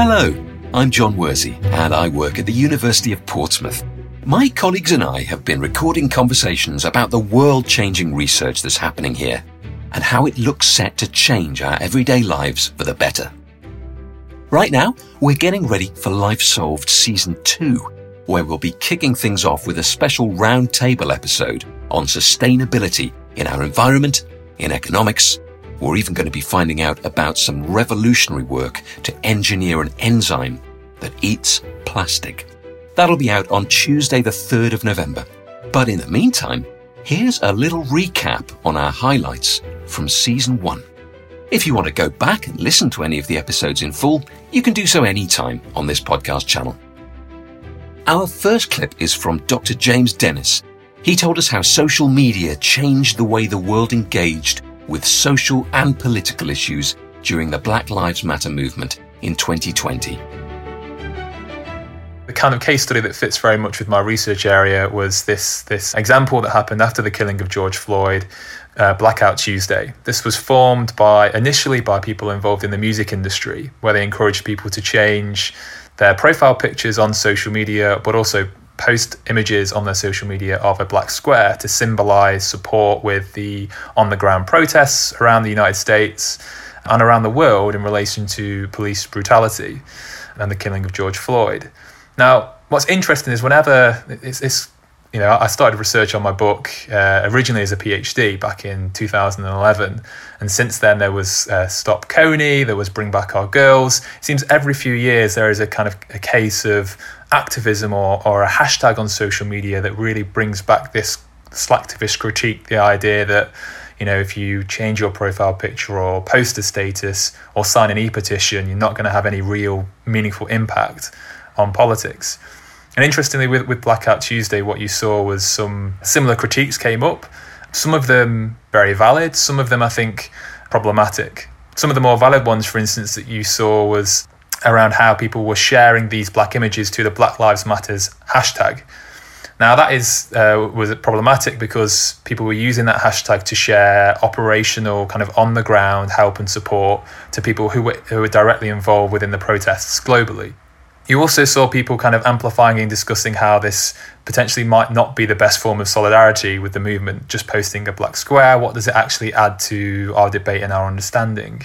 Hello, I'm John Worsey, and I work at the University of Portsmouth. My colleagues and I have been recording conversations about the world changing research that's happening here and how it looks set to change our everyday lives for the better. Right now, we're getting ready for Life Solved Season 2, where we'll be kicking things off with a special roundtable episode on sustainability in our environment, in economics. We're even going to be finding out about some revolutionary work to engineer an enzyme that eats plastic. That'll be out on Tuesday, the 3rd of November. But in the meantime, here's a little recap on our highlights from season one. If you want to go back and listen to any of the episodes in full, you can do so anytime on this podcast channel. Our first clip is from Dr. James Dennis. He told us how social media changed the way the world engaged with social and political issues during the Black Lives Matter movement in 2020. The kind of case study that fits very much with my research area was this this example that happened after the killing of George Floyd, uh, Blackout Tuesday. This was formed by initially by people involved in the music industry, where they encouraged people to change their profile pictures on social media, but also post images on their social media of a black square to symbolize support with the on the ground protests around the United States and around the world in relation to police brutality and the killing of George Floyd. Now, what's interesting is whenever it's, it's you know, I started research on my book uh, originally as a PhD back in 2011, and since then there was uh, Stop Kony, there was Bring Back Our Girls. It seems every few years there is a kind of a case of activism or, or a hashtag on social media that really brings back this slacktivist critique, the idea that you know, if you change your profile picture or post a status or sign an e-petition, you're not going to have any real meaningful impact on politics. And interestingly, with, with Blackout Tuesday, what you saw was some similar critiques came up. Some of them very valid, some of them I think problematic. Some of the more valid ones, for instance, that you saw was around how people were sharing these black images to the Black Lives Matters hashtag. Now that is uh, was problematic because people were using that hashtag to share operational kind of on the ground help and support to people who were who were directly involved within the protests globally. You also saw people kind of amplifying and discussing how this potentially might not be the best form of solidarity with the movement, just posting a black square. What does it actually add to our debate and our understanding?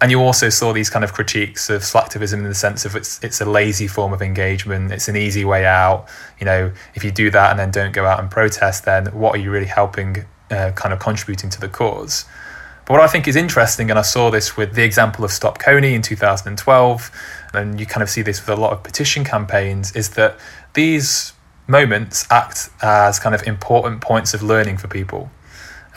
And you also saw these kind of critiques of slacktivism in the sense of it's it's a lazy form of engagement, it's an easy way out. You know, if you do that and then don't go out and protest, then what are you really helping, uh, kind of contributing to the cause? But what I think is interesting, and I saw this with the example of Stop Kony in 2012 and you kind of see this with a lot of petition campaigns, is that these moments act as kind of important points of learning for people.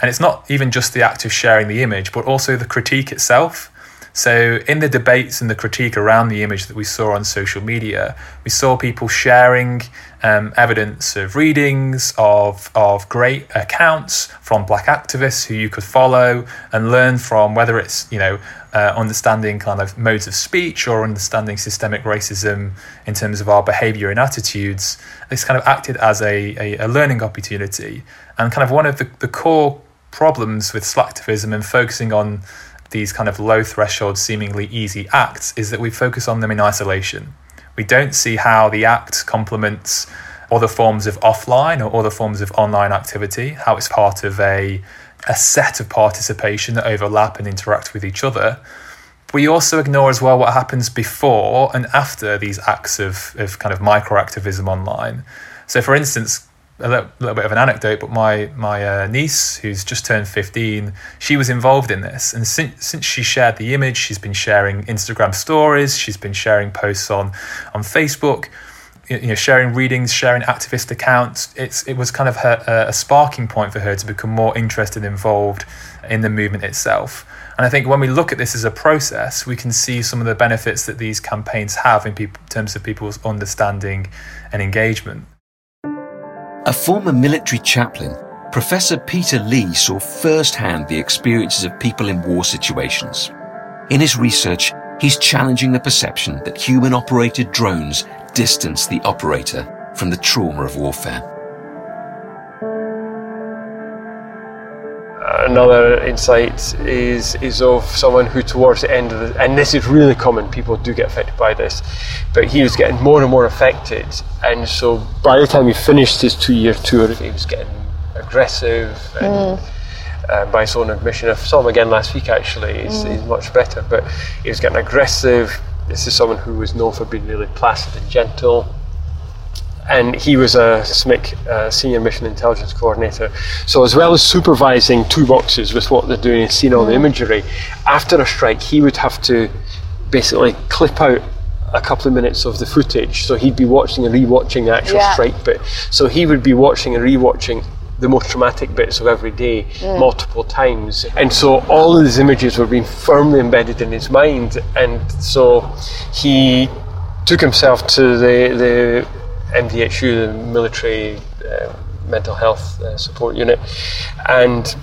And it's not even just the act of sharing the image, but also the critique itself. So, in the debates and the critique around the image that we saw on social media, we saw people sharing um, evidence of readings of, of great accounts from black activists who you could follow and learn from, whether it's, you know, uh, understanding kind of modes of speech or understanding systemic racism in terms of our behavior and attitudes. This kind of acted as a, a, a learning opportunity. And kind of one of the, the core problems with slacktivism and focusing on these kind of low threshold, seemingly easy acts is that we focus on them in isolation. We don't see how the act complements other forms of offline or other forms of online activity, how it's part of a, a set of participation that overlap and interact with each other. We also ignore as well what happens before and after these acts of, of kind of micro activism online. So, for instance, a little, little, bit of an anecdote, but my my uh, niece, who's just turned fifteen, she was involved in this, and since since she shared the image, she's been sharing Instagram stories, she's been sharing posts on on Facebook, you know, sharing readings, sharing activist accounts. It's it was kind of her, uh, a sparking point for her to become more interested, and involved in the movement itself. And I think when we look at this as a process, we can see some of the benefits that these campaigns have in, in terms of people's understanding and engagement. A former military chaplain, Professor Peter Lee saw firsthand the experiences of people in war situations. In his research, he's challenging the perception that human operated drones distance the operator from the trauma of warfare. Another insight is is of someone who towards the end of the and this is really common people do get affected by this but he was getting more and more affected and so by the time he finished his two year tour he was getting aggressive and mm. uh, by his own admission I saw him again last week actually he's, mm. he's much better but he was getting aggressive this is someone who was known for being really placid and gentle and he was a SMIC uh, senior mission intelligence coordinator. So as well as supervising two boxes with what they're doing and seeing all the mm. imagery, after a strike he would have to basically clip out a couple of minutes of the footage. So he'd be watching and rewatching the actual yeah. strike bit. So he would be watching and rewatching the most traumatic bits of every day mm. multiple times. And so all of these images were being firmly embedded in his mind. And so he took himself to the, the MDHU, the military uh, mental health uh, support unit, and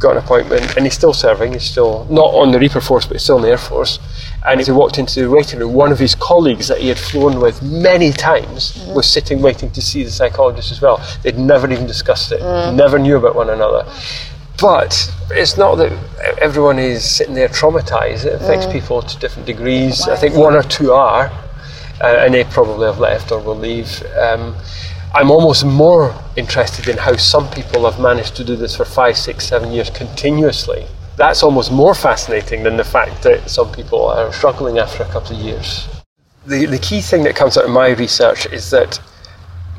got an appointment. And he's still serving. He's still not on the Reaper Force, but he's still in the Air Force. And he walked into the waiting room, one of his colleagues that he had flown with many times mm. was sitting waiting to see the psychologist as well. They'd never even discussed it, mm. never knew about one another. But it's not that everyone is sitting there traumatized. It affects mm. people to different degrees. I think one or two are and they probably have left or will leave. Um, I'm almost more interested in how some people have managed to do this for five, six, seven years continuously. That's almost more fascinating than the fact that some people are struggling after a couple of years. The, the key thing that comes out of my research is that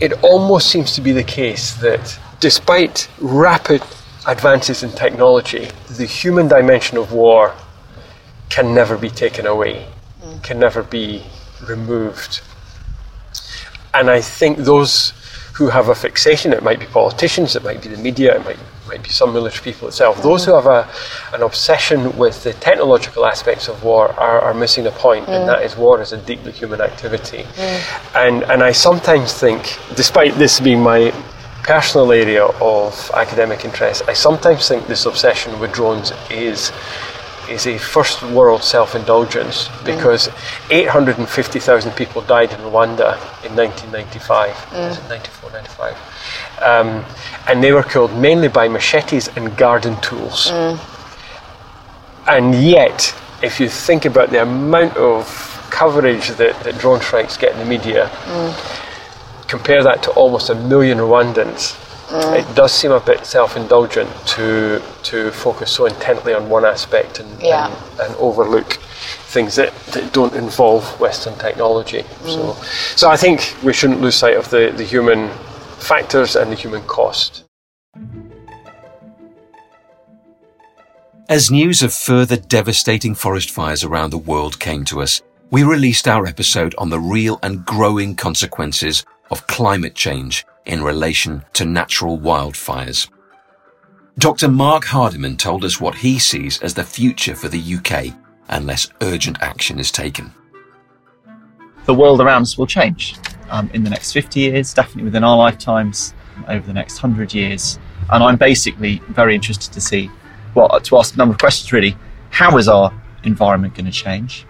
it almost seems to be the case that despite rapid advances in technology, the human dimension of war can never be taken away, mm. can never be removed. And I think those who have a fixation, it might be politicians, it might be the media, it might, might be some military people itself, those who have a, an obsession with the technological aspects of war are, are missing the point, mm. and that is war is a deeply human activity. Mm. And, and I sometimes think, despite this being my personal area of academic interest, I sometimes think this obsession with drones is is a first world self indulgence because mm. 850,000 people died in Rwanda in 1995. Mm. Was it 94, 95? Um, and they were killed mainly by machetes and garden tools. Mm. And yet, if you think about the amount of coverage that, that drone strikes get in the media, mm. compare that to almost a million Rwandans Mm. It does seem a bit self-indulgent to to focus so intently on one aspect and, yeah. and, and, overlook things that, that don't involve Western technology. Mm. So, so I think we shouldn't lose sight of the, the human factors and the human cost. As news of further devastating forest fires around the world came to us, we released our episode on the real and growing consequences of climate change in relation to natural wildfires. Dr. Mark Hardiman told us what he sees as the future for the UK unless urgent action is taken. The world around us will change um, in the next 50 years, definitely within our lifetimes, over the next 100 years. And I'm basically very interested to see, well, to ask a number of questions really. How is our environment going to change?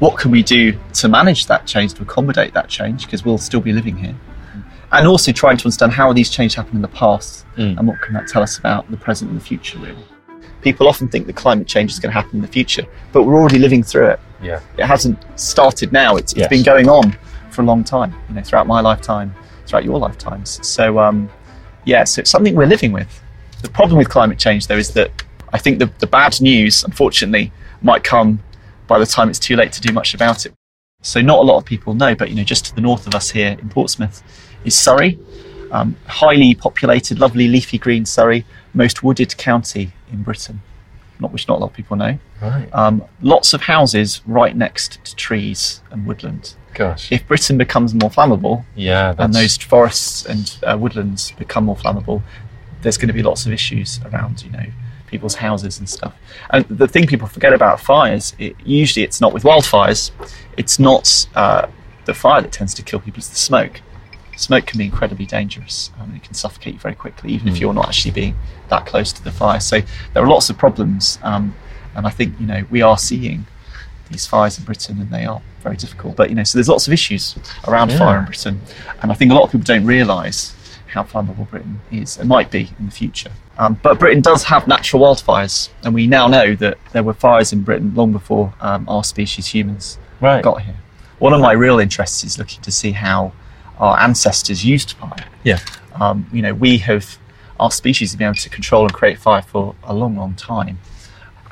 What can we do to manage that change, to accommodate that change? Because we'll still be living here and also trying to understand how these changes happened in the past mm. and what can that tell us about the present and the future really. People often think that climate change is going to happen in the future but we're already living through it. Yeah. It hasn't started now. It's, it's yes. been going on for a long time you know throughout my lifetime throughout your lifetimes. So um, yeah so it's something we're living with. The problem with climate change though is that i think the, the bad news unfortunately might come by the time it's too late to do much about it so not a lot of people know but you know just to the north of us here in portsmouth is Surrey. Um, highly populated, lovely leafy green Surrey, most wooded county in Britain, not which not a lot of people know. Right. Um, lots of houses right next to trees and woodland. Gosh. If Britain becomes more flammable, yeah, and those forests and uh, woodlands become more flammable, there's going to be lots of issues around, you know, people's houses and stuff. And the thing people forget about fires, it, usually it's not with wildfires. It's not uh, the fire that tends to kill people; it's the smoke smoke can be incredibly dangerous. Um, it can suffocate you very quickly, even mm. if you're not actually being that close to the fire. So there are lots of problems, um, and I think you know we are seeing these fires in Britain, and they are very difficult. But you know, so there's lots of issues around yeah. fire in Britain, and I think a lot of people don't realise how vulnerable Britain is and might be in the future. Um, but Britain does have natural wildfires, and we now know that there were fires in Britain long before um, our species, humans, Right. got here. One of my real interests is looking to see how our ancestors used fire. Yeah. Um, you know, we have, our species have been able to control and create fire for a long, long time.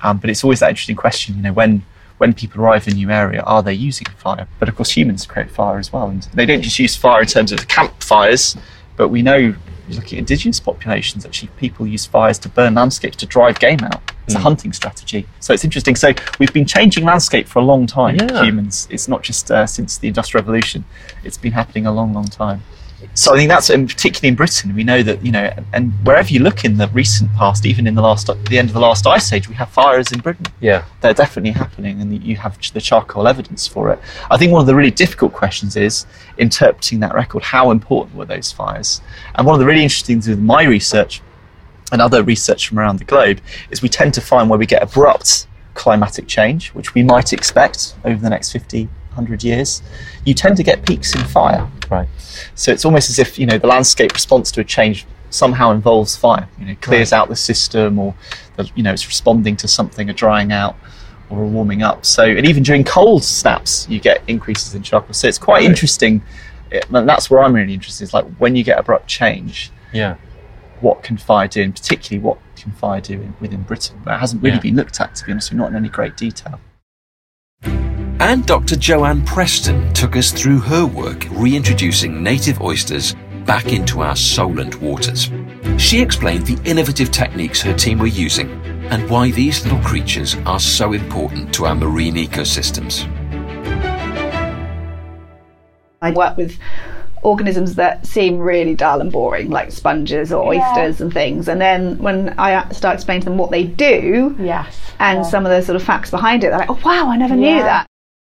Um, but it's always that interesting question, you know, when when people arrive in a new area, are they using fire? But of course, humans create fire as well, and they don't just use fire in terms of campfires, but we know, looking at indigenous populations, actually people use fires to burn landscapes to drive game out. It's a hunting strategy. So it's interesting. So we've been changing landscape for a long time. Yeah. Humans. It's not just uh, since the Industrial Revolution. It's been happening a long, long time. So I think that's, particularly in Britain, we know that you know, and wherever you look in the recent past, even in the last, the end of the last ice age, we have fires in Britain Yeah. they're definitely happening and you have the charcoal evidence for it. I think one of the really difficult questions is interpreting that record. How important were those fires? And one of the really interesting things with my research and other research from around the globe is we tend to find where we get abrupt climatic change, which we might expect over the next 50, 100 years, you tend to get peaks in fire. Right. So it's almost as if you know the landscape response to a change somehow involves fire. You know, clears out the system, or the, you know it's responding to something, a drying out, or a warming up. So and even during cold snaps, you get increases in charcoal. So it's quite Right. interesting, it- and that's where I'm really interested. Is like when you get abrupt change, Yeah. what can fire do, and particularly what can fire do in, within Britain. But it hasn't really Yeah. been looked at, to be honest, with you, not in any great detail. And Dr. Joanne Preston took us through her work reintroducing native oysters back into our Solent waters. She explained the innovative techniques her team were using and why these little creatures are so important to our marine ecosystems. I work with organisms that seem really dull and boring, like sponges or Yeah. oysters and things. And then when I start explaining to them what they do Yes. and Yeah. some of the sort of facts behind it, they're like, oh, wow, I never knew that.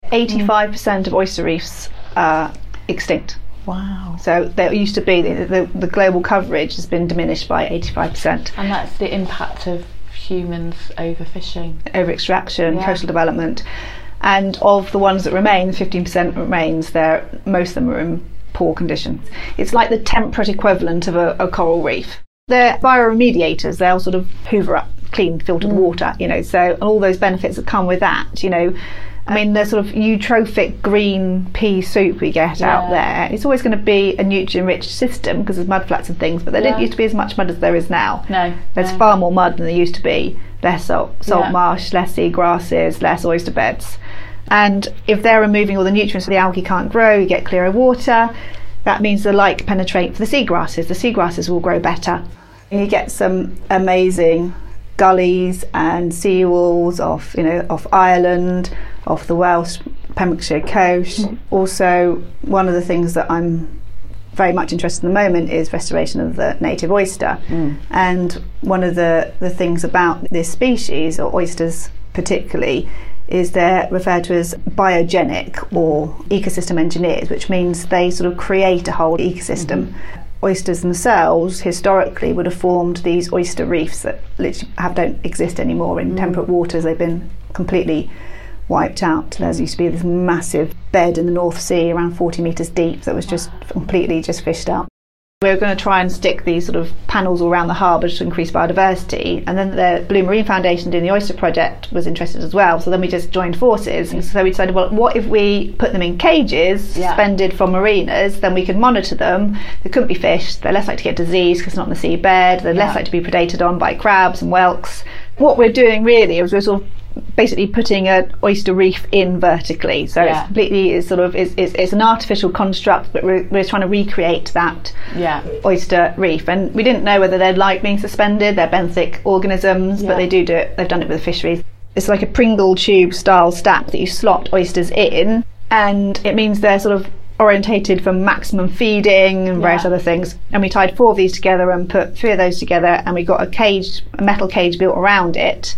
Mm. 85% of oyster reefs are extinct. Wow. So there used to be, the, the, the global coverage has been diminished by 85%. And that's the impact of humans overfishing. over extraction, Yeah. coastal development, and of the ones that remain, 15% remains. There, most of them are in poor conditions. It's like the temperate equivalent of a, a coral reef. They're bioremediators. They'll sort of hoover up clean, filtered mm. water. You know, so and all those benefits that come with that. You know. I mean, the sort of eutrophic green pea soup we get out there, it's always going to be a nutrient-rich system because there's mudflats and things, but there didn't used to be as much mud as there is now. No. There's no. far more mud than there used to be. Less salt, salt Yeah. marsh, less sea grasses, less oyster beds. And if they're removing all the nutrients, the algae can't grow, you get clearer water. That means the light penetrate for the seagrasses. The seagrasses will grow better. You get some amazing gullies and seawalls off, you know, off Ireland, off the Welsh, Pembrokeshire coast. Mm-hmm. Also, one of the things that I'm very much interested in the moment is restoration of the native oyster. Mm. And one of the, the things about this species, or oysters particularly, is they're referred to as biogenic or ecosystem engineers, which means they sort of create a whole ecosystem. Mm-hmm. Oysters themselves historically would have formed these oyster reefs that literally have, don't exist anymore in mm. temperate waters. They've been completely wiped out. There used to be this massive bed in the North Sea, around 40 metres deep, that was just completely just fished out. We were going to try and stick these sort of panels all around the harbour to increase biodiversity, and then the Blue Marine Foundation doing the Oyster Project was interested as well. So then we just joined forces, and so we decided, well, what if we put them in cages, Yeah. suspended from marinas? Then we could monitor them. They couldn't be fished. They're less likely to get disease because it's not in the seabed. They're less likely to be predated on by crabs and whelks. What we're doing really is we're sort of basically putting an oyster reef in vertically. So it's completely is sort of is, is it's an artificial construct, but we're, we're trying to recreate that Yeah. oyster reef. And we didn't know whether they'd like being suspended. They're benthic organisms, Yeah. but they do do it. They've done it with the fisheries. It's like a Pringle tube style stack that you slot oysters in, and it means they're sort of orientated for maximum feeding and various Yeah. other things. And we tied four of these together and put three of those together, and we got a cage, a metal cage built around it.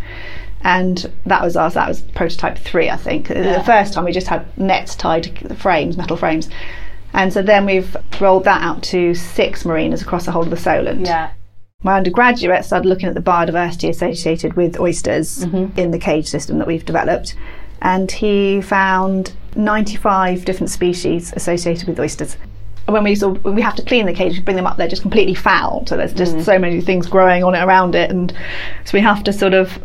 And that was us. That was prototype three, I think. The first time we just had nets tied to the frames, metal frames. And so then we've rolled that out to six marinas across the whole of the Solent. Yeah. My undergraduate started looking at the biodiversity associated with oysters Mm-hmm. in the cage system that we've developed, and he found 95 different species associated with oysters. when we sort of, we have to clean the cage, we bring them up, they're just completely foul. So there's just so many things growing on it around it, and so we have to sort of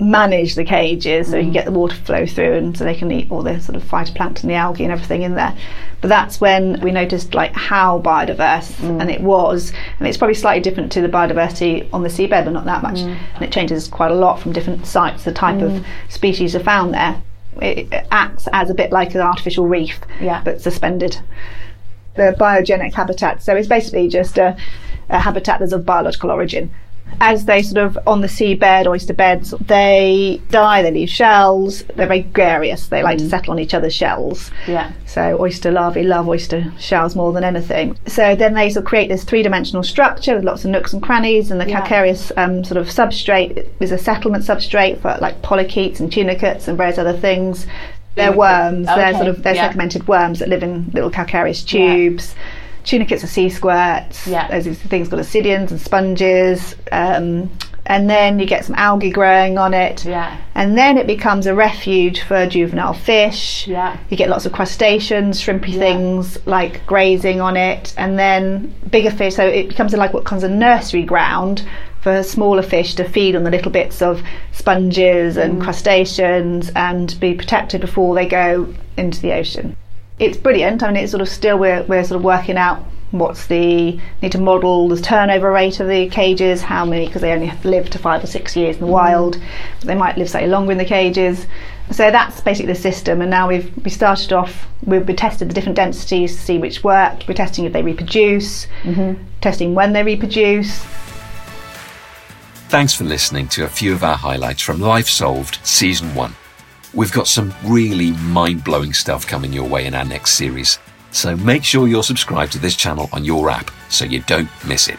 manage the cages so you can get the water flow through and so they can eat all the sort of phytoplankton, the algae and everything in there. But that's when we noticed like how biodiverse mm. and it was, and it's probably slightly different to the biodiversity on the seabed, but not that much. Mm. And it changes quite a lot from different sites. The type of species are found there. It, it acts as a bit like an artificial reef, Yeah. but suspended. The biogenic habitat. So it's basically just a, a habitat that's of biological origin. As they sort of on the seabed, oyster beds, they die, they leave shells. They're very gregarious. They like to settle on each other's shells. Yeah. So oyster larvae love oyster shells more than anything. So then they sort of create this three-dimensional structure with lots of nooks and crannies, and the Yeah. calcareous um, sort of substrate is a settlement substrate for like polychaetes and tunicates and various other things. They're worms. They're sort of they're yeah. segmented worms that live in little calcareous tubes. Tunicates are sea squirts. Yeah. Those are things called ascidians and sponges. Um, and then you get some algae growing on it. Yeah. And then it becomes a refuge for juvenile fish. Yeah. You get lots of crustaceans, shrimpy Yeah. things like grazing on it, and then bigger fish. So it becomes like what becomes a nursery ground for smaller fish to feed on the little bits of sponges and crustaceans and be protected before they go into the ocean. It's brilliant. I mean, it's sort of still we're we're sort of working out what's the need to model the turnover rate of the cages, how many because they only live to five or six years in the mm. wild. But they might live slightly longer in the cages. So that's basically the system. And now we've we started off. We've we tested the different densities to see which worked. We're testing if they reproduce, mm-hmm. testing when they reproduce. Thanks for listening to a few of our highlights from Life Solved Season 1. We've got some really mind blowing stuff coming your way in our next series, so make sure you're subscribed to this channel on your app so you don't miss it.